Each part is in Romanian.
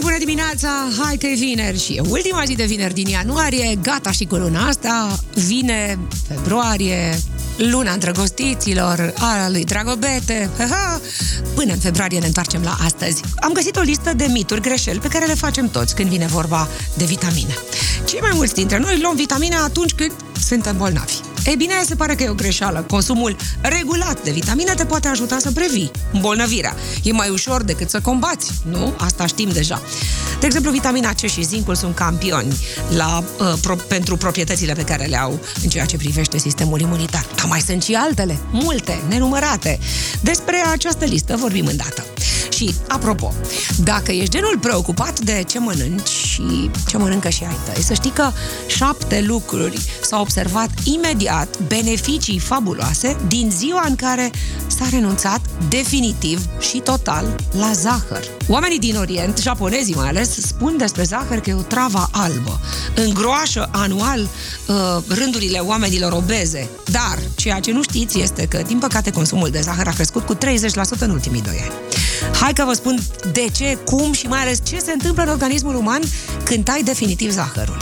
Vineri, bună dimineața! Hai că e vineri și e ultima zi de vineri din ianuarie, gata și cu luna asta, vine februarie, luna îndrăgostiților, a lui Dragobete, ha, până în februarie ne întoarcem la astăzi. Am găsit o listă de mituri, greșeli, pe care le facem toți când vine vorba de vitamine. Cei mai mulți dintre noi luăm vitamine atunci când suntem bolnavi. Ei bine, se pare că e o greșeală. Consumul regulat de vitamine te poate ajuta să previi îmbolnăvirea. E mai ușor decât să combați, nu? Asta știm deja. De exemplu, vitamina C și zincul sunt campioni la, uh, pro, pentru proprietățile pe care le au în ceea ce privește sistemul imunitar. Dar mai sunt și altele, multe, nenumărate. Despre această listă vorbim îndată. Și, apropo, dacă ești genul preocupat de ce mănânci și ce mănâncă și ai tăi, să știi că șapte lucruri s-au observat imediat beneficii fabuloase din ziua în care s-a renunțat definitiv și total la zahăr. Oamenii din Orient, japonezii mai ales, spun despre zahăr că e o travă albă. Îngroașă anual uh, rândurile oamenilor obeze. Dar ceea ce nu știți este că, din păcate, consumul de zahăr a crescut cu 30% în ultimii doi ani. Hai că vă spun de ce, cum și mai ales ce se întâmplă în organismul uman când tai definitiv zahărul.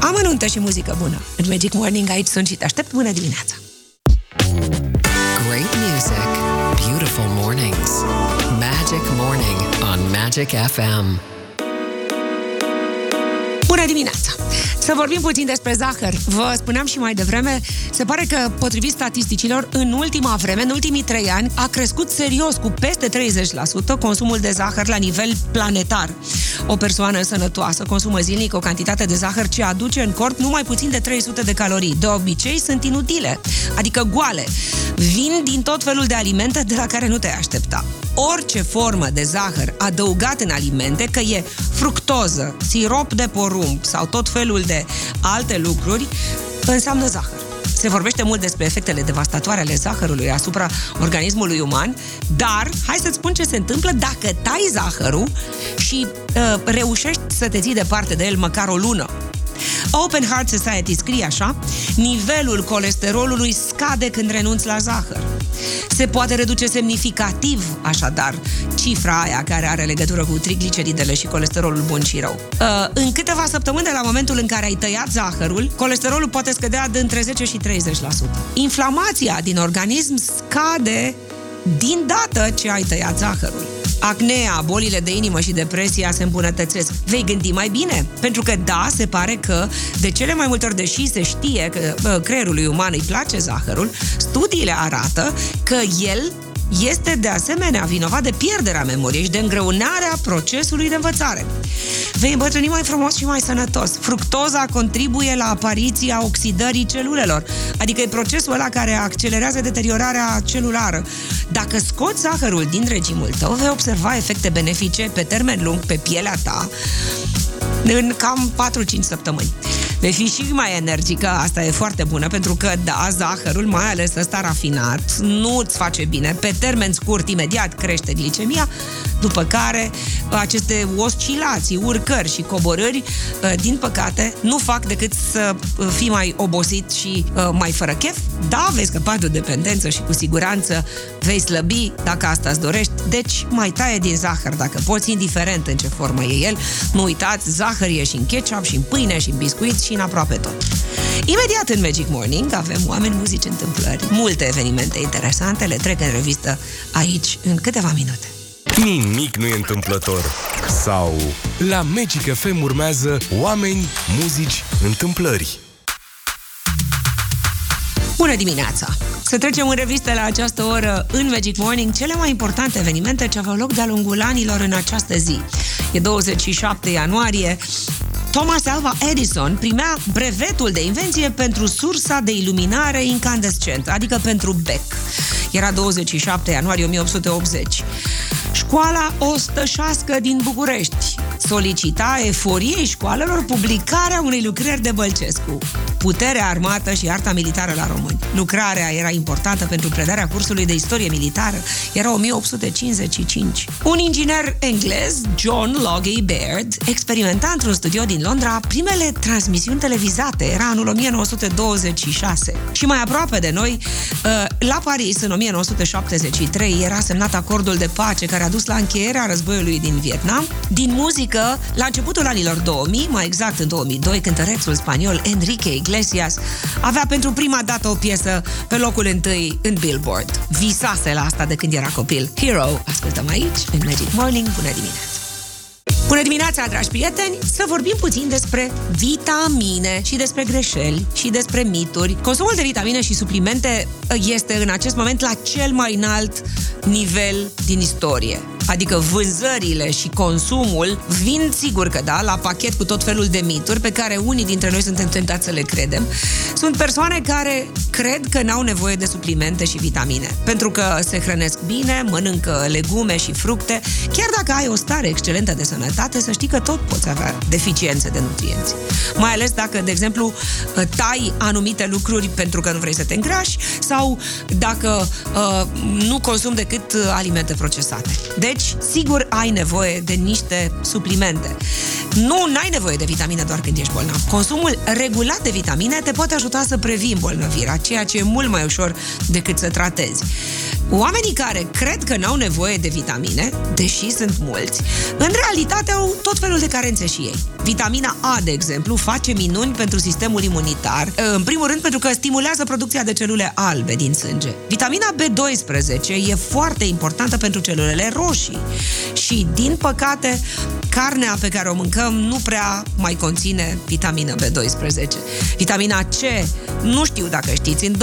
Amănunte și muzică bună. În Magic Morning aici sunt și te aștept. Bună dimineața! Great music, beautiful mornings. Magic Morning on Magic FM. Bună dimineața! Să vorbim puțin despre zahăr. Vă spuneam și mai devreme, se pare că, potrivit statisticilor, în ultima vreme, în ultimii trei ani, a crescut serios cu peste 30% consumul de zahăr la nivel planetar. O persoană sănătoasă consumă zilnic o cantitate de zahăr ce aduce în corp numai puțin de 300 de calorii. De obicei sunt inutile, adică goale. Vin din tot felul de alimente de la care nu te aștepta orice formă de zahăr adăugat în alimente, că e fructoză, sirop de porumb sau tot felul de alte lucruri, înseamnă zahăr. Se vorbește mult despre efectele devastatoare ale zahărului asupra organismului uman, dar hai să-ți spun ce se întâmplă dacă tai zahărul și uh, reușești să te ții departe de el măcar o lună. Open Heart Society scrie așa, nivelul colesterolului scade când renunți la zahăr. Se poate reduce semnificativ, așadar, cifra aia care are legătură cu trigliceridele și colesterolul bun și rău. Uh, în câteva săptămâni de la momentul în care ai tăiat zahărul, colesterolul poate scădea de între 10 și 30%. Inflamația din organism scade din dată ce ai tăiat zahărul. Acnea, bolile de inimă și depresia se îmbunătățesc. Vei gândi mai bine, pentru că da, se pare că de cele mai multe ori, deși se știe că creierului uman îi place zahărul, studiile arată că el este de asemenea vinovat de pierderea memoriei și de îngreunarea procesului de învățare. Vei îmbătrâni mai frumos și mai sănătos. Fructoza contribuie la apariția oxidării celulelor, adică e procesul ăla care accelerează deteriorarea celulară. Dacă scoți zahărul din regimul tău, vei observa efecte benefice pe termen lung pe pielea ta în cam 4-5 săptămâni vei fi și mai energică, asta e foarte bună, pentru că, da, zahărul, mai ales ăsta rafinat, nu îți face bine. Pe termen scurt, imediat crește glicemia, după care aceste oscilații, urcări și coborâri, ă, din păcate, nu fac decât să fii mai obosit și ă, mai fără chef. Da, vei scăpa de o dependență și cu siguranță vei slăbi dacă asta îți dorești, deci mai taie din zahăr dacă poți, indiferent în ce formă e el. Nu uitați, zahăr e și în ketchup, și în pâine, și în biscuiți, și în aproape tot. Imediat în Magic Morning avem oameni, muzici, întâmplări, multe evenimente interesante, le trec în revistă aici în câteva minute. Nimic nu e întâmplător. Sau la Magic FM urmează oameni, muzici, întâmplări. Bună dimineața! Să trecem în revistă la această oră în Magic Morning cele mai importante evenimente ce aveau loc de-a lungul anilor în această zi. E 27 ianuarie, Thomas Alva Edison primea brevetul de invenție pentru sursa de iluminare incandescentă, adică pentru bec. Era 27 ianuarie 1880. Școala Ostășască din București solicita eforiei școalelor publicarea unei lucrări de Bălcescu. puterea armată și arta militară la români. Lucrarea era importantă pentru predarea cursului de istorie militară. Era 1855. Un inginer englez, John Logie Baird, experimenta într-un studio din Londra primele transmisiuni televizate. Era anul 1926. Și mai aproape de noi, uh, la Paris, în 1973, era semnat acordul de pace care a dus la încheierea războiului din Vietnam. Din muzică, la începutul anilor 2000, mai exact în 2002, cântărețul spaniol Enrique Iglesias avea pentru prima dată o piesă pe locul întâi în Billboard. Visase la asta de când era copil. Hero, ascultăm aici, în Magic Morning. Bună dimineața! Bună dimineața, dragi prieteni! Să vorbim puțin despre vitamine și despre greșeli și despre mituri. Consumul de vitamine și suplimente este în acest moment la cel mai înalt nivel din istorie adică vânzările și consumul, vin sigur că da, la pachet cu tot felul de mituri pe care unii dintre noi suntem tentați să le credem. Sunt persoane care cred că n-au nevoie de suplimente și vitamine, pentru că se hrănesc bine, mănâncă legume și fructe. Chiar dacă ai o stare excelentă de sănătate, să știi că tot poți avea deficiențe de nutrienți. Mai ales dacă, de exemplu, tai anumite lucruri pentru că nu vrei să te îngrași sau dacă uh, nu consumi decât alimente procesate. Deci, deci, sigur, ai nevoie de niște suplimente. Nu, n-ai nevoie de vitamine doar când ești bolnav. Consumul regulat de vitamine te poate ajuta să previi îmbolnăvirea, ceea ce e mult mai ușor decât să tratezi. Oamenii care cred că n-au nevoie de vitamine, deși sunt mulți, în realitate au tot felul de carențe și ei. Vitamina A, de exemplu, face minuni pentru sistemul imunitar, în primul rând pentru că stimulează producția de celule albe din sânge. Vitamina B12 e foarte importantă pentru celulele roșii și, din păcate, carnea pe care o mâncăm nu prea mai conține vitamina B12. Vitamina C, nu știu dacă știți, în 24-48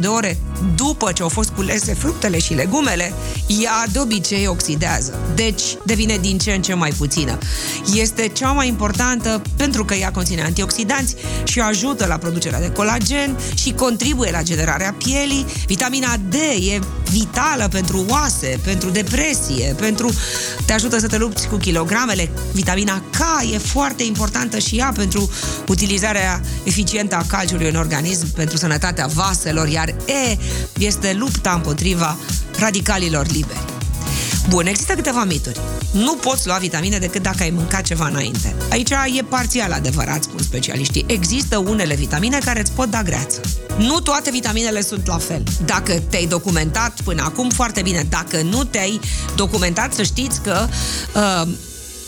de ore după ce au fost culese fructele și legumele, ea de obicei oxidează. Deci devine din ce în ce mai puțină. Este cea mai importantă pentru că ea conține antioxidanți și ajută la producerea de colagen și contribuie la generarea pielii. Vitamina D e vitală pentru oase, pentru depresie, pentru te ajută să te lupți cu kilogramele. Vitamina K e foarte importantă și ea pentru utilizarea eficientă a calciului în organism, pentru sănătatea vaselor, iar E este lupta împotriva radicalilor liberi. Bun, există câteva mituri. Nu poți lua vitamine decât dacă ai mâncat ceva înainte. Aici e parțial adevărat, spun specialiștii. Există unele vitamine care îți pot da greață. Nu toate vitaminele sunt la fel. Dacă te-ai documentat până acum, foarte bine. Dacă nu te-ai documentat, să știți că uh,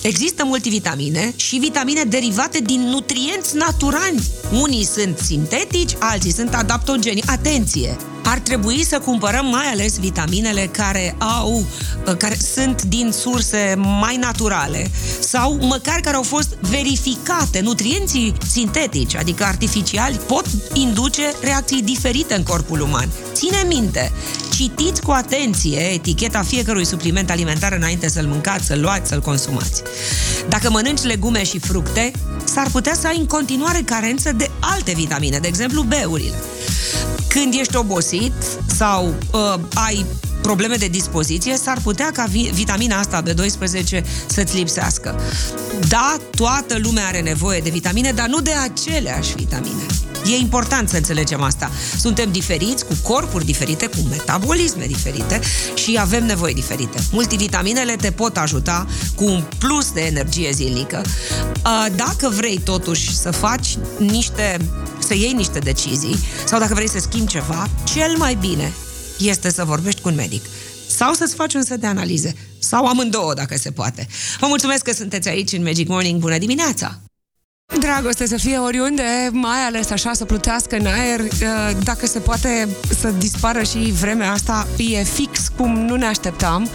Există multivitamine și vitamine derivate din nutrienți naturali. Unii sunt sintetici, alții sunt adaptogeni. Atenție! Ar trebui să cumpărăm mai ales vitaminele care au, uh, care sunt din surse mai naturale sau măcar care au fost verificate. Nutrienții sintetici, adică artificiali, pot induce reacții diferite în corpul uman. Ține minte, citiți cu atenție eticheta fiecărui supliment alimentar înainte să-l mâncați, să-l luați, să-l consumați. Dacă mănânci legume și fructe, s-ar putea să ai în continuare carență de alte vitamine, de exemplu B-urile. Când ești obosit sau uh, ai probleme de dispoziție, s-ar putea ca vi- vitamina asta B12 să-ți lipsească. Da, toată lumea are nevoie de vitamine, dar nu de aceleași vitamine. E important să înțelegem asta. Suntem diferiți, cu corpuri diferite, cu metabolisme diferite și avem nevoi diferite. Multivitaminele te pot ajuta cu un plus de energie zilnică. Dacă vrei totuși să faci niște, să iei niște decizii sau dacă vrei să schimbi ceva, cel mai bine este să vorbești cu un medic sau să-ți faci un set de analize sau amândouă, dacă se poate. Vă mulțumesc că sunteți aici în Magic Morning. Bună dimineața! Dragoste să fie oriunde, mai ales așa să plutească în aer, dacă se poate să dispară și vremea asta, e fix cum nu ne așteptam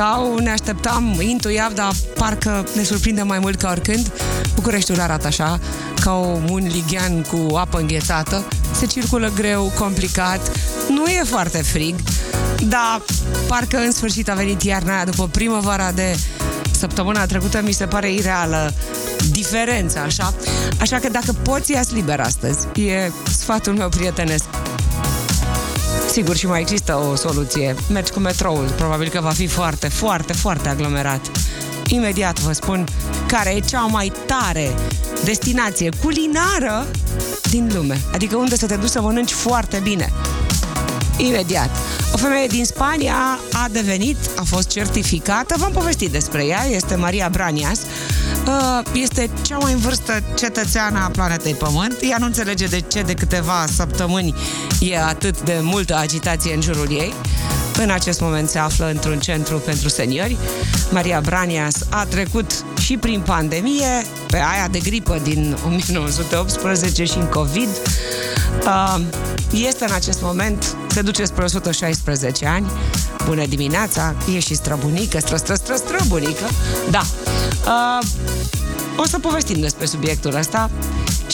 sau ne așteptam, intuiam, dar parcă ne surprinde mai mult ca oricând. Bucureștiul arată așa, ca un lighean cu apă înghețată. Se circulă greu, complicat, nu e foarte frig, dar parcă în sfârșit a venit iarna aia după primăvara de săptămâna trecută mi se pare ireală diferența, așa? Așa că dacă poți, ia liber astăzi. E sfatul meu prietenesc. Sigur, și mai există o soluție. Mergi cu metroul. Probabil că va fi foarte, foarte, foarte aglomerat. Imediat vă spun care e cea mai tare destinație culinară din lume. Adică unde să te duci să mănânci foarte bine. Imediat. O femeie din Spania a devenit, a fost certificată, v-am povestit despre ea, este Maria Branias, uh, este cea mai în vârstă cetățeană a planetei Pământ. Ea nu înțelege de ce de câteva săptămâni e atât de multă agitație în jurul ei. În acest moment se află într-un centru pentru seniori. Maria Branias a trecut și prin pandemie, pe aia de gripă din 1918 și în COVID. Uh, este în acest moment, se duce spre 116 ani. Bună dimineața, e și străbunică, stră, stră, stră, străbunică. Da. Uh, o să povestim despre subiectul ăsta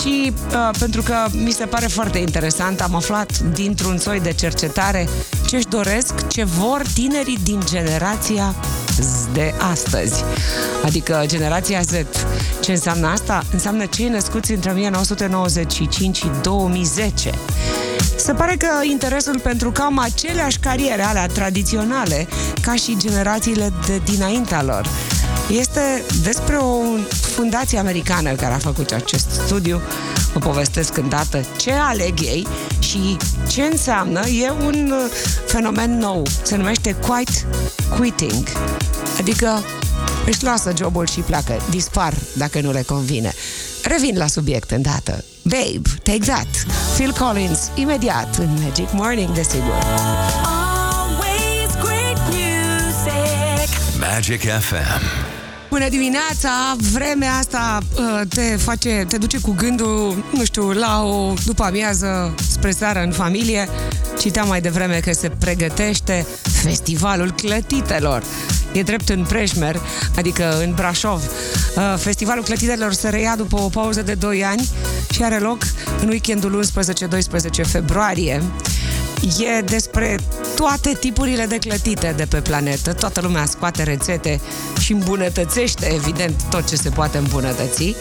și uh, pentru că mi se pare foarte interesant, am aflat dintr-un soi de cercetare ce își doresc, ce vor tinerii din generația Z de astăzi. Adică generația Z. Ce înseamnă asta? Înseamnă cei născuți între 1995 și 2010. Se pare că interesul pentru cam aceleași cariere alea tradiționale ca și generațiile de dinaintea lor este despre o fundație americană care a făcut acest studiu. Vă povestesc îndată ce aleg ei și ce înseamnă. E un fenomen nou. Se numește quite quitting. Adică își lasă jobul și pleacă. Dispar dacă nu le convine. Revin la subiect îndată. Babe, take that. Phil Collins, imediat în Magic Morning, desigur. Magic FM. Bună dimineața! Vremea asta uh, te face, te duce cu gândul, nu știu, la o după amiază spre seară în familie. Citeam mai devreme că se pregătește Festivalul Clătitelor. E drept în Preșmer, adică în Brașov. Uh, Festivalul Clătitelor se reia după o pauză de 2 ani și are loc în weekendul 11-12 februarie e despre toate tipurile de clătite de pe planetă. Toată lumea scoate rețete și îmbunătățește, evident, tot ce se poate îmbunătăți.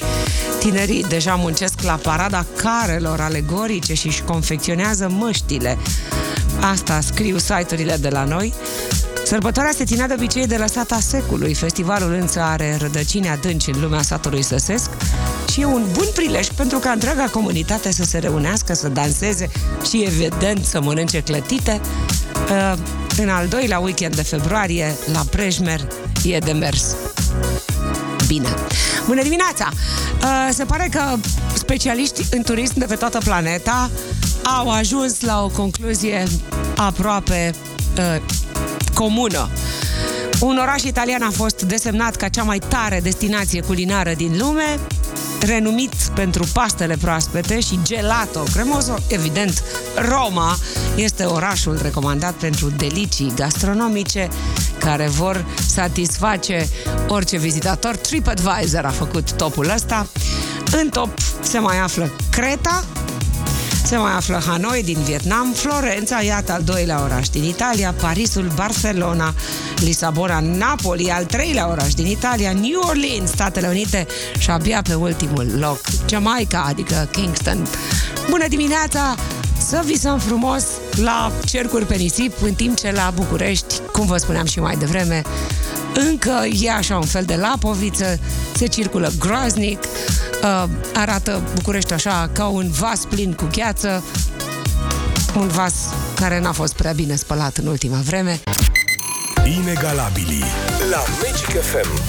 Tinerii deja muncesc la parada carelor alegorice și își confecționează măștile. Asta scriu site-urile de la noi. Sărbătoarea se ținea de obicei de la sata secului. Festivalul însă are rădăcini adânci în lumea satului săsesc și e un bun prilej pentru ca întreaga comunitate să se reunească, să danseze și, evident, să mănânce clătite. Uh, în al doilea weekend de februarie, la Prejmer, e de mers. Bine. Bună dimineața! Uh, se pare că specialiști în turism de pe toată planeta au ajuns la o concluzie aproape uh, comună. Un oraș italian a fost desemnat ca cea mai tare destinație culinară din lume, renumit pentru pastele proaspete și gelato cremoso. Evident, Roma este orașul recomandat pentru delicii gastronomice care vor satisface orice vizitator. TripAdvisor a făcut topul ăsta. În top se mai află Creta, se mai află Hanoi din Vietnam, Florența, iată al doilea oraș din Italia, Parisul, Barcelona, Lisabona, Napoli, al treilea oraș din Italia, New Orleans, Statele Unite și abia pe ultimul loc, Jamaica, adică Kingston. Bună dimineața! Să visăm frumos la cercuri pe nisip, în timp ce la București, cum vă spuneam și mai devreme, încă e așa un fel de lapoviță, se circulă groaznic, uh, arată București așa ca un vas plin cu gheață, un vas care n-a fost prea bine spălat în ultima vreme. Inegalabili la Magic FM.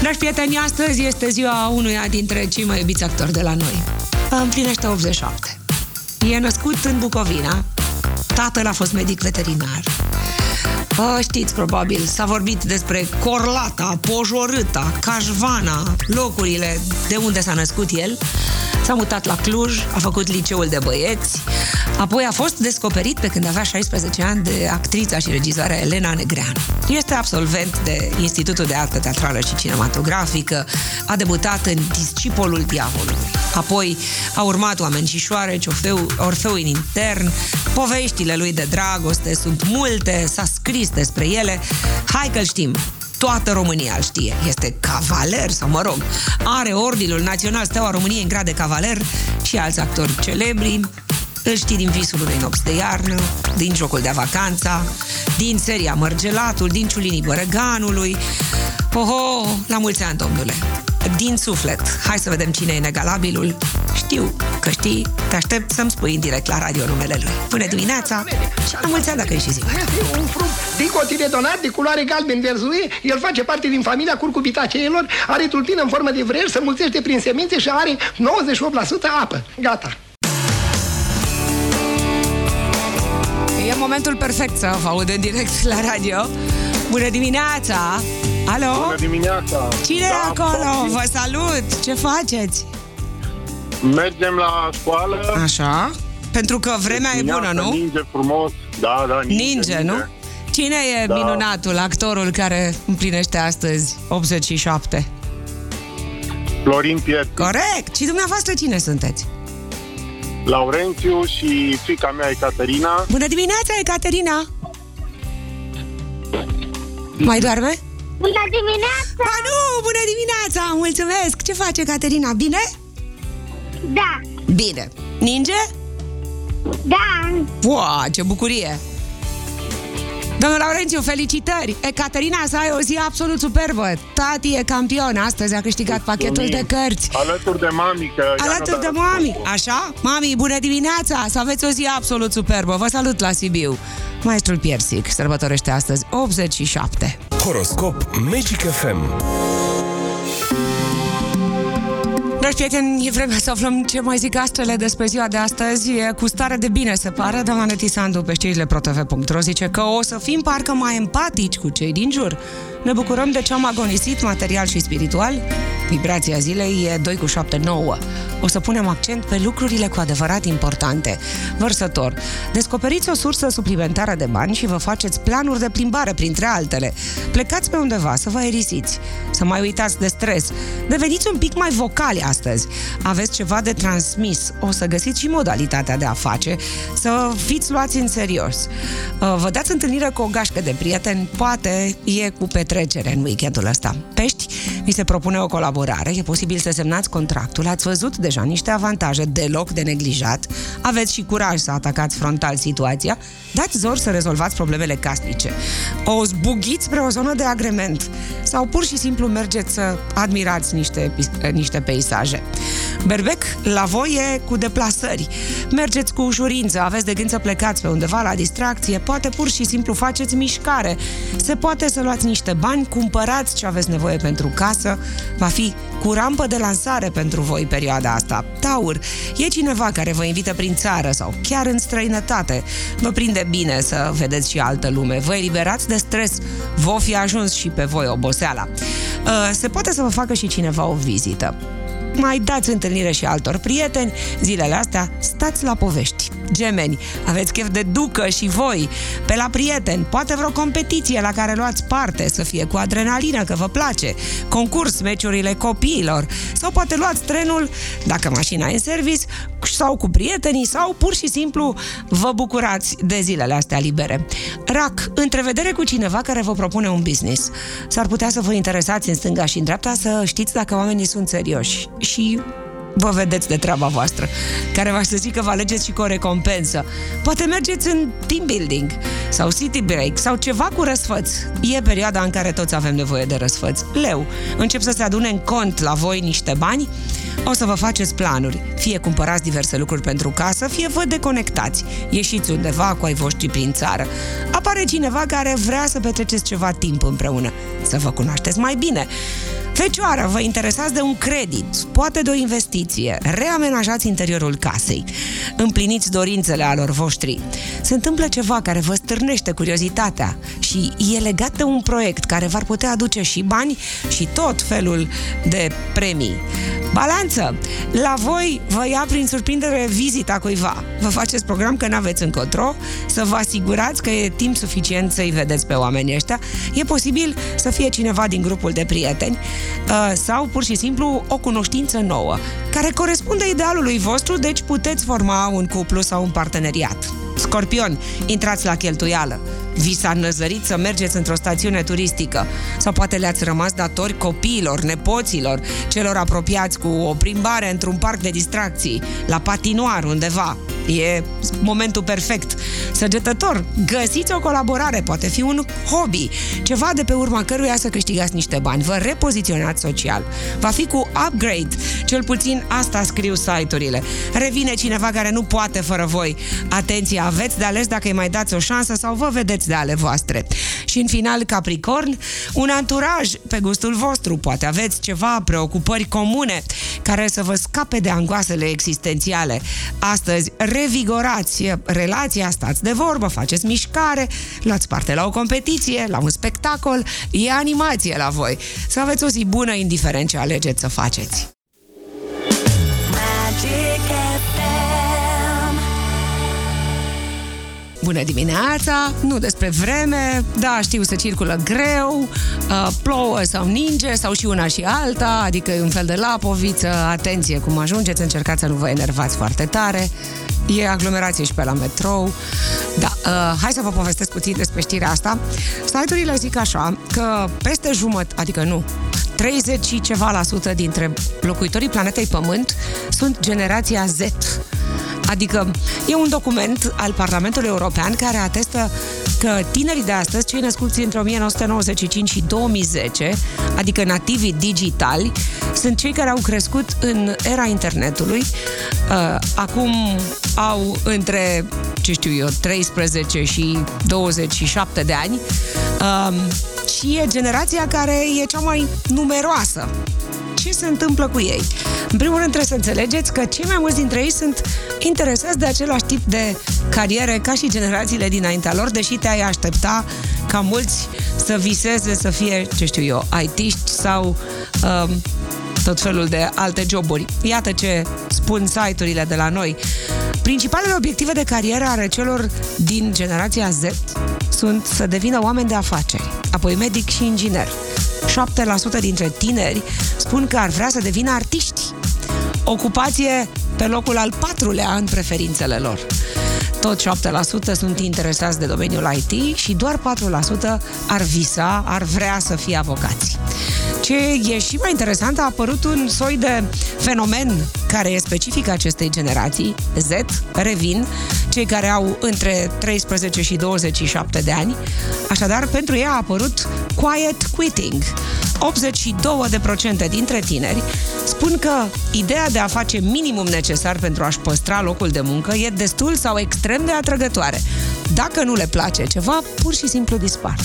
Dragi prieteni, astăzi este ziua unuia dintre cei mai iubiți actori de la noi. Împlinește 87. E născut în Bucovina. Tatăl a fost medic veterinar. Știți, probabil, s-a vorbit despre Corlata, Pojorâta, Cașvana, locurile de unde s-a născut el. S-a mutat la Cluj, a făcut liceul de băieți, apoi a fost descoperit pe când avea 16 ani de actrița și regizoarea Elena Negreanu. Este absolvent de Institutul de Artă Teatrală și Cinematografică, a debutat în Discipolul Diavolului. Apoi a urmat Oameni și șoareci, Orfeu, Orfeu în intern, poveștile lui de dragoste sunt multe, s-a scris despre ele. Hai că știm, toată România îl știe. Este cavaler, sau mă rog, are Ordinul Național Steaua României în grad de cavaler și alți actori celebri. Îl știi din Visul unei nopți de iarnă, din Jocul de vacanța, din seria Mărgelatul, din Ciulinii Bărăganului. Oho, la mulți ani, domnule! Din suflet. Hai să vedem cine e inegalabilul. Știu că știi, te aștept să-mi spui în direct la radio numele lui. Bună dimineața și la mulți ani dacă e și ziua. Este un fruct dicotiledonat de culoare galben verzuie. El face parte din familia curcubitaceelor, are tulpină în formă de vrej, se mulțește prin semințe și are 98% apă. Gata. E momentul perfect să vă aud în direct la radio. Bună dimineața! Alo? Bună dimineața! Cine e Da, acolo? poftim. Vă salut! Ce faceți? Mergem la școală. Așa? Pentru că vremea e bună, Dimineața nu? Ninge frumos. Da, da, ninge, Ninge, nu? Cine e Da. minunatul, actorul care împlinește astăzi 87? Florin Piet, Corect! Și dumneavoastră cine sunteți? Laurențiu și fica mea Ecaterina. Bună dimineața, Ecaterina! Mai doarme? Bună dimineața! Ba nu! Bună dimineața! Mulțumesc! Ce face, Caterina? Bine? Da, Bine. Ninge? da, Ua, ce bucurie! Domnul Laurențiu, felicitări! Ecaterina, să ai o zi absolut superbă! Tati e campion, astăzi a câștigat pachetul de cărți. Alături de mami, că ea nu Alături de dă mami, răspunsul. așa? Mami, bună dimineața! Să aveți o zi absolut superbă! Vă salut la Sibiu! Maestrul Piersic sărbătorește astăzi 87. Horoscop Magic FM. Dragi prieteni, e vremea să aflăm ce mai zic astrele despre ziua de astăzi. E cu stare de bine, se pare. Doamna Neti Sandu pe știrile protv.ro zice că o să fim parcă mai empatici cu cei din jur. Ne bucurăm de ce am agonisit material și spiritual. Vibrația zilei e 2 cu 7, 9. O să punem accent pe lucrurile cu adevărat importante. Vărsător, descoperiți o sursă suplimentară de bani și vă faceți planuri de plimbare, printre altele. Plecați pe undeva să vă erisiți, să mai uitați de stres. Deveniți un pic mai vocali astăzi. Aveți ceva de transmis. O să găsiți și modalitatea de a face, să fiți luați în serios. Uh, Vă dați întâlnire cu o gașcă de prieteni, poate e cu petrecere în weekendul ăsta. Pești, vi se propune o colaborare, e posibil să semnați contractul, ați văzut deja niște avantaje deloc de neglijat, aveți și curaj să atacați frontal situația, dați zor să rezolvați problemele casnice. O zbughiți spre o zonă de agrement sau pur și simplu mergeți să admirați niște, pis- niște peisaje. Berbec, la voi e cu deplasări. Mergeți cu ușurință, aveți de gând să plecați pe undeva la distracție, poate pur și simplu faceți mișcare. Se poate să luați niște bani, cumpărați ce aveți nevoie pentru casă, va fi cu rampă de lansare pentru voi perioada asta. Taur, e cineva care vă invită prin țară sau chiar în străinătate. Vă prinde bine să vedeți și altă lume. Vă eliberați de stres, vă fi ajuns și pe voi oboseala. Uh, Se poate să vă facă și cineva o vizită mai dați întâlnire și altor prieteni, zilele astea stați la povești. Gemeni, aveți chef de ducă și voi, pe la prieteni, poate vreo competiție la care luați parte, să fie cu adrenalină, că vă place, concurs, meciurile copiilor, sau poate luați trenul, dacă mașina e în service, sau cu prietenii, sau pur și simplu vă bucurați de zilele astea libere. Rac, întrevedere cu cineva care vă propune un business. S-ar putea să vă interesați în stânga și în dreapta să știți dacă oamenii sunt serioși și vă vedeți de treaba voastră, care v-aș să zic că vă alegeți și cu o recompensă. Poate mergeți în team building sau city break sau ceva cu răsfăț. E perioada în care toți avem nevoie de răsfăț. Leu, încep să se adune în cont la voi niște bani, o să vă faceți planuri. Fie cumpărați diverse lucruri pentru casă, fie vă deconectați. Ieșiți undeva cu ai voștri prin țară. Apare cineva care vrea să petreceți ceva timp împreună, să vă cunoașteți mai bine. Fecioară, vă interesați de un credit, poate de o investiție, reamenajați interiorul casei, împliniți dorințele alor voștri. Se întâmplă ceva care vă stârnește curiozitatea și e legat de un proiect care v-ar putea aduce și bani și tot felul de premii. Balanță! La voi vă ia prin surprindere vizita cuiva. Vă faceți program că n-aveți încotro, să vă asigurați că e timp suficient să-i vedeți pe oamenii ăștia. E posibil să fie cineva din grupul de prieteni uh, sau pur și simplu o cunoștință nouă, care corespunde idealului vostru, deci puteți forma un cuplu sau un parteneriat. Scorpion, intrați la cheltuială. Vi s-a năzărit să mergeți într-o stațiune turistică sau poate le-ați rămas datori copiilor, nepoților, celor apropiați cu o plimbare într-un parc de distracții, la patinoar undeva. E momentul perfect. Săgetător, găsiți o colaborare, poate fi un hobby, ceva de pe urma căruia să câștigați niște bani. Vă repoziționați social. Va fi cu upgrade. Cel puțin asta scriu site-urile. Revine cineva care nu poate fără voi. Atenție, aveți de ales dacă îi mai dați o șansă sau vă vedeți de ale voastre. Și în final, Capricorn, un anturaj pe gustul vostru. Poate aveți ceva preocupări comune care să vă scape de angoasele existențiale. Astăzi, revigorați relația, stați de vorbă, faceți mișcare, luați parte la o competiție, la un spectacol, e animație la voi. Să aveți o zi bună, indiferent ce alegeți să faceți. Bună dimineața! Nu despre vreme, da, știu, se circulă greu, uh, plouă sau ninge, sau și una și alta, adică e un fel de lapoviță, atenție cum ajungeți, încercați să nu vă enervați foarte tare, e aglomerație și pe la metrou. Da, uh, hai să vă povestesc puțin despre știrea asta. Site-urile zic așa, că peste jumătate, adică nu, 30 și ceva la sută dintre locuitorii planetei Pământ sunt generația Z. Adică e un document al Parlamentului European care atestă că tinerii de astăzi, cei născuți între 1995 și 2010, adică nativii digitali, sunt cei care au crescut în era internetului. Uh, acum au între, ce știu eu, 13 și 27 de ani. Uh, și e generația care e cea mai numeroasă ce se întâmplă cu ei. În primul rând trebuie să înțelegeți că cei mai mulți dintre ei sunt interesați de același tip de cariere ca și generațiile dinaintea lor, deși te-ai aștepta ca mulți să viseze să fie, ce știu eu, IT-ști sau um, tot felul de alte joburi. Iată ce spun site-urile de la noi. Principalele obiective de carieră ale celor din generația Z sunt să devină oameni de afaceri, apoi medic și inginer. 7% dintre tineri spun că ar vrea să devină artiști. Ocupație pe locul al patrulea în preferințele lor. Tot 7% sunt interesați de domeniul IT și doar 4% ar visa, ar vrea să fie avocați. Ce e și mai interesant, a apărut un soi de fenomen care e specific acestei generații, Z, revin, cei care au între 13 și 27 de ani. Așadar, pentru ea a apărut quiet quitting. 82% dintre tineri spun că ideea de a face minimum necesar pentru a-și păstra locul de muncă e destul sau extrem de atrăgătoare. Dacă nu le place ceva, pur și simplu dispar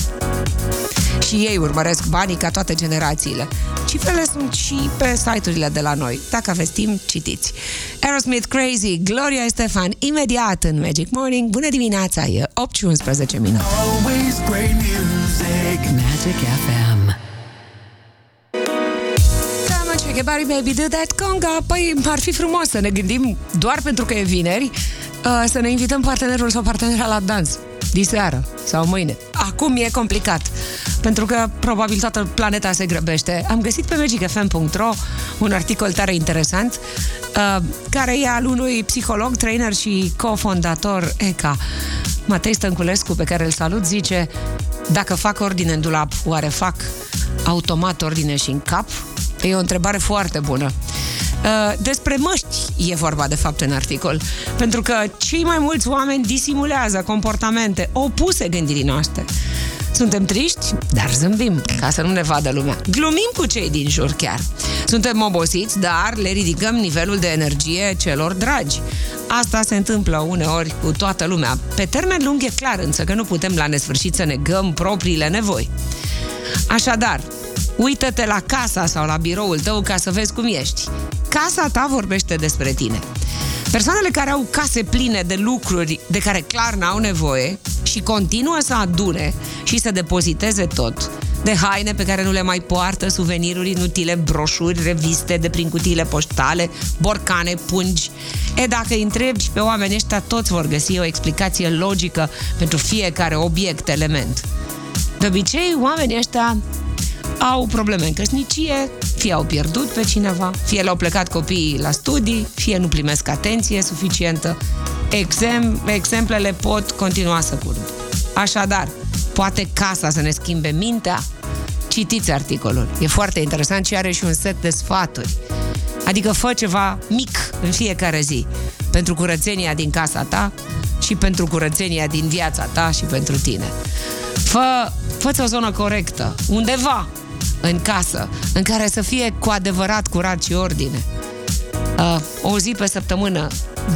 și ei urmăresc banii ca toate generațiile. Cifrele sunt și pe site-urile de la noi. Dacă aveți timp, citiți. Aerosmith Crazy, Gloria Estefan, imediat în Magic Morning. Bună dimineața, e 8 și 11 minute. Magic FM. Everybody Baby Do That Conga Păi ar fi frumos să ne gândim Doar pentru că e vineri uh, Să ne invităm partenerul sau partenera la dans Diseară sau mâine Acum e complicat pentru că probabil toată planeta se grăbește. Am găsit pe magicfm.ro un articol tare interesant uh, care e al unui psiholog, trainer și cofondator ECA, Matei Stănculescu, pe care îl salut, zice dacă fac ordine în dulap, oare fac automat ordine și în cap? E o întrebare foarte bună. Uh, despre măști e vorba de fapt în articol. Pentru că cei mai mulți oameni disimulează comportamente opuse gândirii noastre. Suntem triști, dar zâmbim, ca să nu ne vadă lumea. Glumim cu cei din jur chiar. Suntem obosiți, dar le ridicăm nivelul de energie celor dragi. Asta se întâmplă uneori cu toată lumea. Pe termen lung e clar însă că nu putem la nesfârșit să negăm propriile nevoi. Așadar, uită-te la casa sau la biroul tău ca să vezi cum ești. Casa ta vorbește despre tine. Persoanele care au case pline de lucruri de care clar n-au nevoie și continuă să adune și să depoziteze tot, de haine pe care nu le mai poartă, suveniruri inutile, broșuri, reviste de prin cutiile poștale, borcane, pungi. E, dacă îi întrebi pe oamenii ăștia, toți vor găsi o explicație logică pentru fiecare obiect, element. De obicei, oamenii ăștia au probleme în căsnicie, fie au pierdut pe cineva, fie le-au plecat copiii la studii, fie nu primesc atenție suficientă. Exem- exemplele pot continua să curg. Așadar, poate casa să ne schimbe mintea? Citiți articolul. E foarte interesant și are și un set de sfaturi. Adică fă ceva mic în fiecare zi. pentru curățenia din casa ta și pentru curățenia din viața ta și pentru tine. Fă, fă o zonă corectă, undeva în casă, în care să fie cu adevărat curat și ordine. Uh, o zi pe săptămână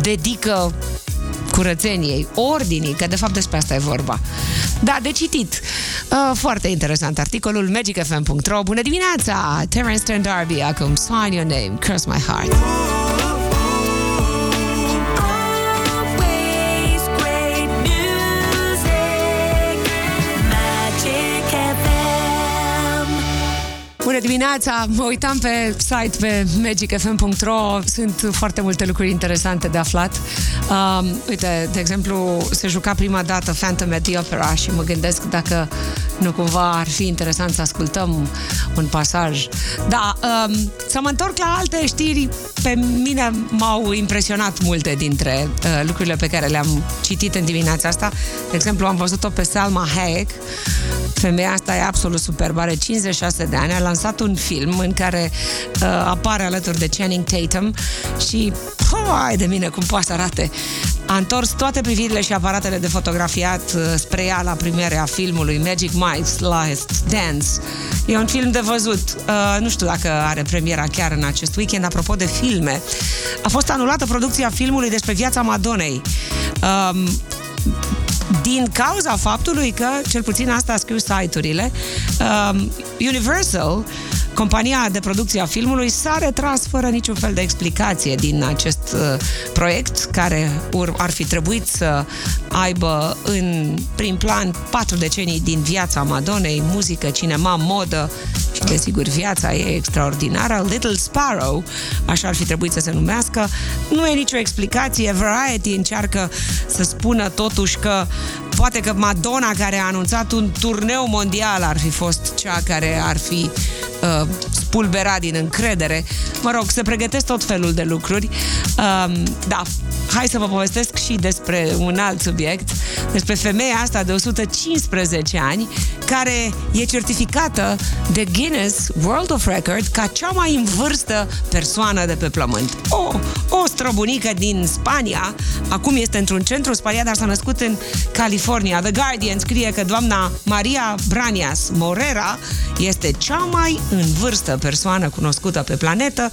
dedică curățeniei, ordinii, că de fapt despre asta e vorba. Da, de citit. Uh, foarte interesant articolul magicfm.ro. Bună dimineața! Terence Trent D'Arby, acum Sign Your Name, Curse My Heart. Bună dimineața! Mă uitam pe site pe magicfm.ro Sunt foarte multe lucruri interesante de aflat. Um, uite, de exemplu, se juca prima dată Phantom at the Opera și mă gândesc dacă nu cumva ar fi interesant să ascultăm un pasaj. Da, um, să mă întorc la alte știri. Pe mine m-au impresionat multe dintre uh, lucrurile pe care le-am citit în dimineața asta. De exemplu, am văzut-o pe Salma Hayek. Femeia asta e absolut superbă, are 56 de ani, a lansat un film în care uh, apare alături de Channing Tatum și, hai de mine, cum poate să arate. A întors toate privirile și aparatele de fotografiat uh, spre ea la premierea filmului Magic Mike's Last Dance. E un film de văzut. Uh, nu știu dacă are premiera chiar în acest weekend. Apropo de filme, a fost anulată producția filmului despre viața Madonei. Um, din cauza faptului că, cel puțin asta scriu site-urile, um, Universal, compania de producție a filmului, s-a retras fără niciun fel de explicație din acest uh, proiect, care ur- ar fi trebuit să aibă în prim plan patru decenii din viața Madonei, muzică, cinema, modă și, desigur, viața ei extraordinară. Little Sparrow, așa ar fi trebuit să se numească. Nu e nicio explicație. Variety încearcă să spună totuși că poate că Madonna, care a anunțat un turneu mondial, ar fi fost cea care ar fi uh, spulberat din încredere. Mă rog, se pregătesc tot felul de lucruri. Um, da, hai să vă povestesc și despre un alt subiect, despre femeia asta de 115 ani, care e certificată de Guinness World of Record ca cea mai în vârstă persoană de pe pământ. O, o străbunică din Spania, acum este într-un centru spanian, dar s-a născut în California. The Guardian scrie că doamna Maria Branias Morera este cea mai în vârstă persoană cunoscută pe planetă,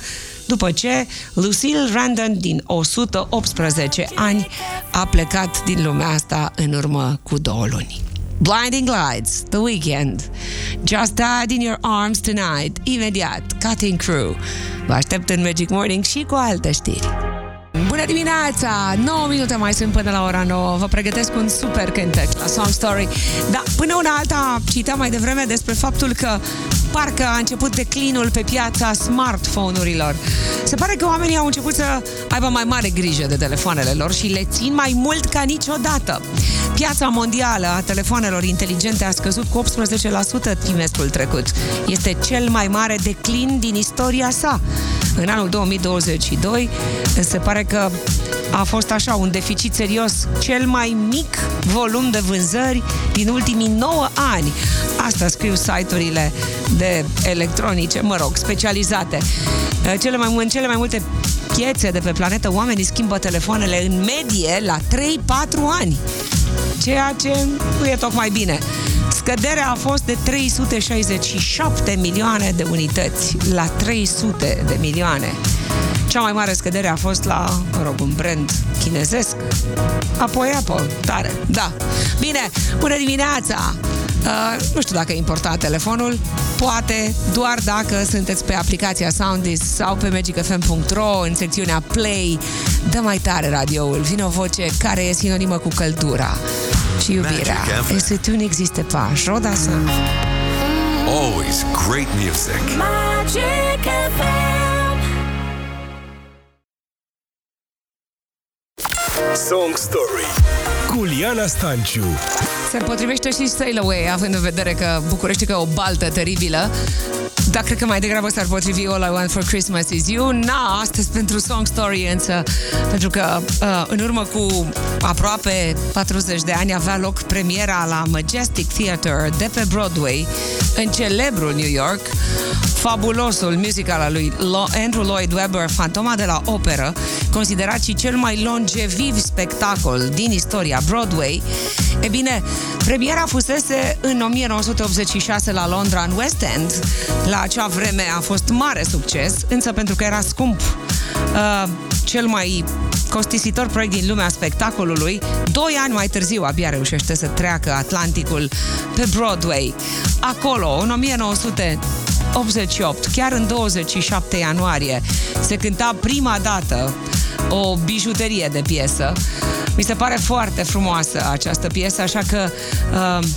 după ce Lucille Randon, din 118 ani, a plecat din lumea asta în urmă cu două luni. Blinding Lights, The Weekend, Just Died in Your Arms Tonight, imediat, Cutting Crew. Vă aștept în Magic Morning și cu alte știri. Bună dimineața! 9 minute mai sunt până la ora 9. Vă pregătesc un super cântec la Song Story. Da, până una alta citeam mai devreme despre faptul că parcă a început declinul pe piața smartphone-urilor. Se pare că oamenii au început să aibă mai mare grijă de telefoanele lor și le țin mai mult ca niciodată. Piața mondială a telefoanelor inteligente a scăzut cu 18% trimestrul trecut. Este cel mai mare declin din istoria sa. În anul 2022 se pare că a fost așa un deficit serios, cel mai mic volum de vânzări din ultimii 9 ani. Asta scriu site-urile de electronice, mă rog, specializate. Cele mai, în cele mai multe piețe de pe planetă, oamenii schimbă telefoanele în medie la 3-4 ani ceea ce nu e tocmai bine. Scăderea a fost de 367 milioane de unități la 300 de milioane. Cea mai mare scădere a fost la, mă rog, un brand chinezesc. Apoi Apple, tare, da. Bine, bună dimineața! Uh, nu știu dacă e important telefonul, poate doar dacă sunteți pe aplicația Soundis sau pe magicfm.ro în secțiunea Play. Dă mai tare radioul, vine o voce care e sinonimă cu căldura și iubirea. Magic FM. Et ce tu n'existe pas, Rodasa. Always great music. Magic FM. Song Story cu Liana Stanciu Se potrivește și Sail Away, având în vedere că București că e o baltă teribilă. Dar cred că mai degrabă s-ar potrivi All I Want for Christmas is You. Na, astăzi pentru Song Story, însă, pentru că uh, în urmă cu aproape 40 de ani avea loc premiera la Majestic Theatre de pe Broadway, în celebrul New York, fabulosul musical al lui Lo- Andrew Lloyd Webber, Fantoma de la Operă, considerat și cel mai longeviv spectacol din istoria Broadway. E bine, premiera fusese în 1986 la Londra, în West End. La acea vreme a fost mare succes, însă pentru că era scump, uh, cel mai costisitor proiect din lumea spectacolului, doi ani mai târziu abia reușește să treacă Atlanticul pe Broadway. Acolo, în 1988, chiar în 27 ianuarie, se cânta prima dată o bijuterie de piesă. Mi se pare foarte frumoasă această piesă, așa că uh,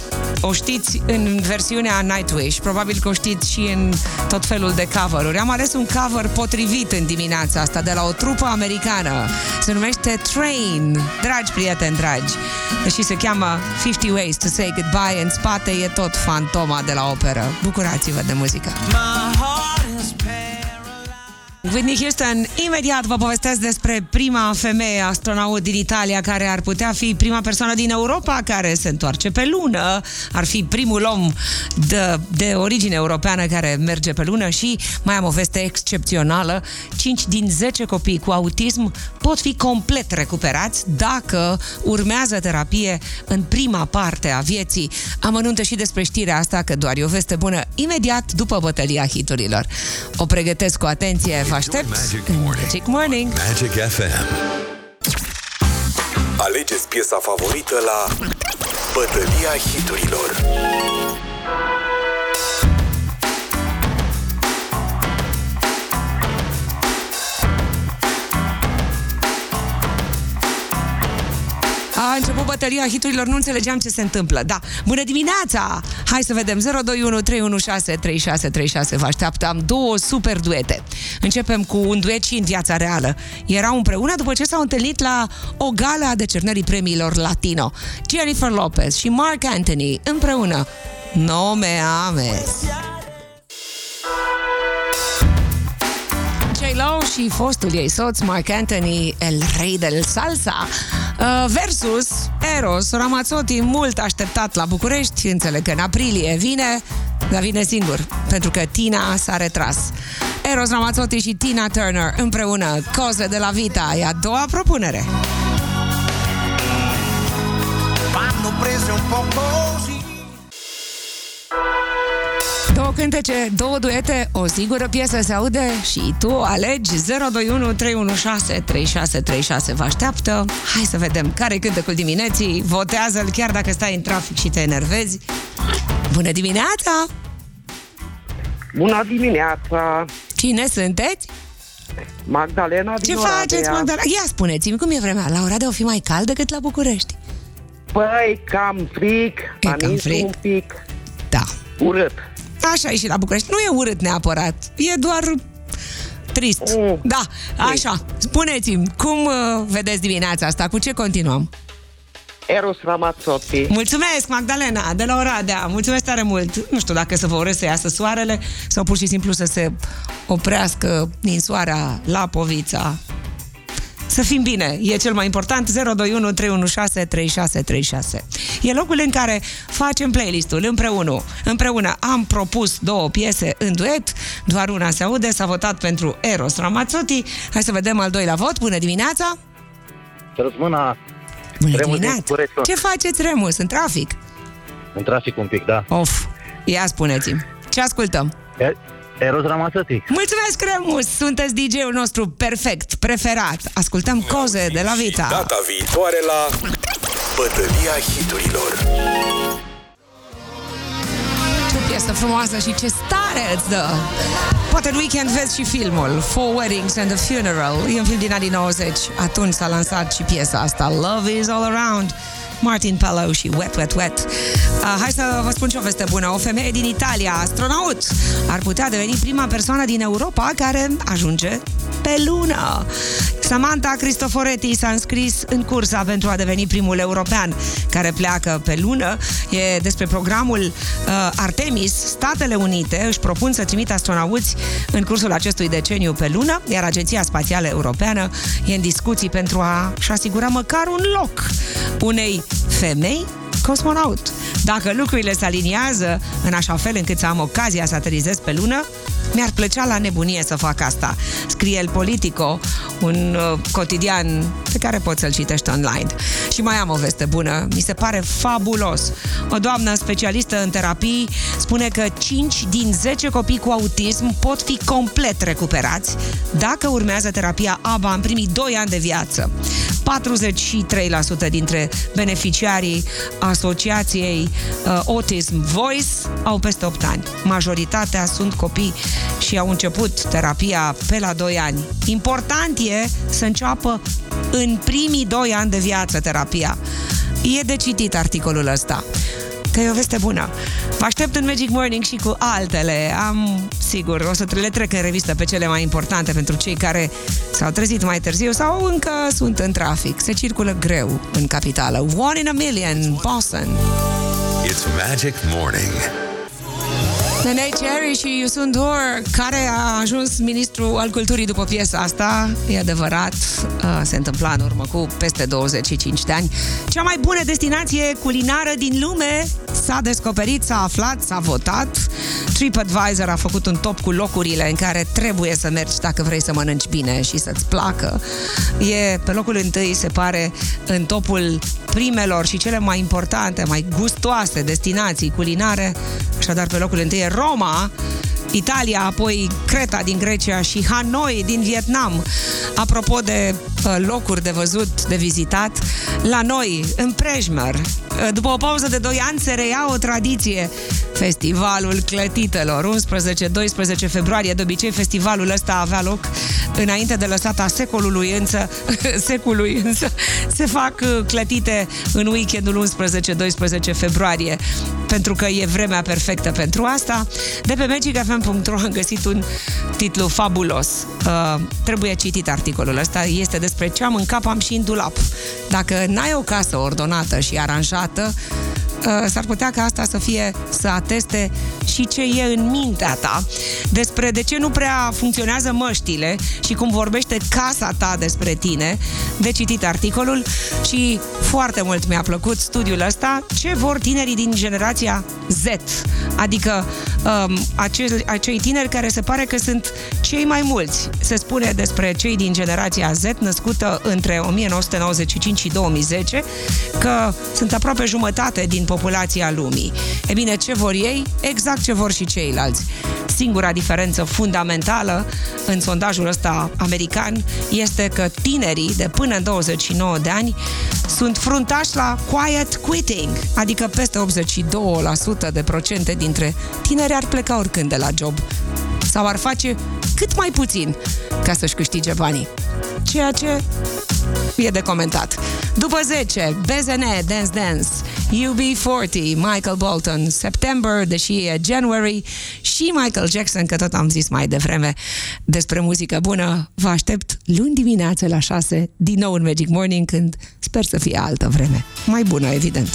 o știți în versiunea Nightwish, probabil că o știți și în tot felul de cover-uri. Am ales un cover potrivit în dimineața asta de la o trupă americană. Se numește Train. Dragi prieteni dragi, deși se cheamă 50 Ways to Say Goodbye, în spate e tot fantoma de la operă. Bucurați-vă de muzică! Whitney Houston, imediat vă povestesc despre prima femeie astronaut din Italia care ar putea fi prima persoană din Europa care se întoarce pe lună. Ar fi primul om de, de origine europeană care merge pe lună și mai am o veste excepțională. 5 din 10 copii cu autism pot fi complet recuperați dacă urmează terapie în prima parte a vieții. Amănuntă și despre știrea asta că doar e o veste bună imediat după bătălia hiturilor. O pregătesc cu atenție, vă aștept Magic în Morning. Magic Morning. Magic FM. Alegeți piesa favorită la Bătălia hiturilor. A început bătălia hiturilor, nu înțelegeam ce se întâmplă. Da, bună dimineața! Hai să vedem, 021 316 3636 vă așteaptă. Am două super duete. Începem cu un duet și în viața reală. Erau împreună după ce s-au întâlnit la o gală a decernării premiilor Latino. Jennifer Lopez și Mark Anthony împreună. No me ames. J-Lo și fostul ei soț, Mark Anthony, el rei del salsa, uh, versus Eros Ramazzotti, mult așteptat la București, înțeleg că în aprilie vine, dar vine singur, pentru că Tina s-a retras. Eros Ramazzotti și Tina Turner împreună, Coze de la Vita, e a doua propunere. vanno prese un po' così. Două cântece, două duete, o singură piesă se aude și tu alegi 021 316 3636 vă așteaptă. Hai să vedem care cântecul dimineții, votează-l chiar dacă stai în trafic și te enervezi. Bună dimineața! Bună dimineața! Cine sunteți? Magdalena din Ce Oradea. faceți, Magdalena? Ia spuneți-mi, cum e vremea? La Oradea o fi mai cald decât la București. Păi, cam frig, E a cam nins frig. un pic Da. urât. Așa e și la București. Nu e urât neapărat, e doar trist. Mm. Da, așa. Spuneți-mi, cum uh, vedeți dimineața asta? Cu ce continuăm? Eros Ramazzotti. Mulțumesc, Magdalena, de la Oradea. Mulțumesc tare mult. Nu știu dacă să vă urez să iasă soarele sau pur și simplu să se oprească din soarea la Povița. Să fim bine, e cel mai important 021 316 3636. E locul în care facem playlistul împreună. Împreună am propus două piese în duet, doar una se aude, s-a votat pentru Eros Ramazzotti. Hai să vedem al doilea vot. Bună dimineața! Să rămână Bună Remus din dimineața! București. Ce faceți, Remus, în trafic? în trafic un pic, da. Of, ia spuneți-mi, ce ascultăm? E- Eros Ramazzotti. Mulțumesc, Remus! Sunteți DJ-ul nostru perfect, preferat. Ascultăm coze de la Vita. Data viitoare la Bătălia hiturilor. Ce piesă frumoasă și ce stare îți dă! Poate în weekend vezi și filmul Four Weddings and a Funeral. E un film din anii 90. Atunci s-a lansat și piesa asta Love is all around. Martin Palau și Wet, Wet, Wet. Uh, hai să vă spun ce o veste bună. O femeie din Italia, astronaut, ar putea deveni prima persoană din Europa care ajunge pe lună. Samantha Cristoforetti s-a înscris în cursa pentru a deveni primul european care pleacă pe lună. E despre programul uh, Artemis. Statele Unite își propun să trimită astronauți în cursul acestui deceniu pe lună, iar Agenția Spațială Europeană e în discuții pentru a-și asigura măcar un loc unei femei cosmonaut. Dacă lucrurile se aliniază în așa fel încât să am ocazia să aterizez pe lună, mi-ar plăcea la nebunie să fac asta. Scrie el Politico, un uh, cotidian pe care poți să-l citești online. Și mai am o veste bună, mi se pare fabulos. O doamnă specialistă în terapii spune că 5 din 10 copii cu autism pot fi complet recuperați dacă urmează terapia ABA în primii 2 ani de viață. 43% dintre beneficiarii asociației uh, Autism Voice au peste 8 ani. Majoritatea sunt copii și au început terapia pe la 2 ani. Important e să înceapă în primii 2 ani de viață terapia. E de citit articolul ăsta că e o veste bună. Vă aștept în Magic Morning și cu altele. Am, sigur, o să le trec în revistă pe cele mai importante pentru cei care s-au trezit mai târziu sau încă sunt în trafic. Se circulă greu în capitală. One in a million, Boston. It's Magic Morning. Nene Cherry și Yusun Dur, care a ajuns ministru al culturii după piesa asta, e adevărat, uh, se întâmpla în urmă cu peste 25 de ani. Cea mai bună destinație culinară din lume s-a descoperit, s-a aflat, s-a votat. TripAdvisor a făcut un top cu locurile în care trebuie să mergi dacă vrei să mănânci bine și să-ți placă. E pe locul întâi, se pare, în topul primelor și cele mai importante, mai gustoase destinații culinare. Așadar, pe locul întâi e Roma, Italia, apoi Creta din Grecia și Hanoi din Vietnam. Apropo de uh, locuri de văzut, de vizitat, la noi, în Prejmer, uh, după o pauză de 2 ani, se reia o tradiție. Festivalul Clătitelor, 11-12 februarie, de obicei festivalul ăsta avea loc înainte de lăsata secolului, însă, secolului, însă se fac uh, clătite în weekendul 11-12 februarie, pentru că e vremea perfectă pentru asta. De pe magicfm.ro am găsit un titlu fabulos. Uh, trebuie citit articolul ăsta. Este despre ce am în cap, am și în dulap. Dacă n-ai o casă ordonată și aranjată, uh, s-ar putea ca asta să fie să ateste și ce e în mintea ta despre de ce nu prea funcționează măștile și cum vorbește casa ta despre tine. De citit articolul și foarte mult mi-a plăcut studiul ăsta. Ce vor tinerii din generația Z? Adică um, acei, acei tineri care se pare că sunt cei mai mulți. Se spune despre cei din generația Z născută între 1995 și 2010 că sunt aproape jumătate din populația lumii. E bine, ce vor ei? Exact ce vor și ceilalți. Singura diferență fundamentală în sondajul ăsta american este că tinerii de până în 29 de ani sunt fruntași la quiet quitting, adică peste 82% de procente dintre tineri ar pleca oricând de la job sau ar face cât mai puțin ca să-și câștige banii. Ceea ce e de comentat. După 10, BZN, Dance Dance, UB40, Michael Bolton, September, deși e January și Michael Jackson, că tot am zis mai devreme despre muzică bună. Vă aștept luni dimineață la 6, din nou în Magic Morning, când sper să fie altă vreme. Mai bună, evident.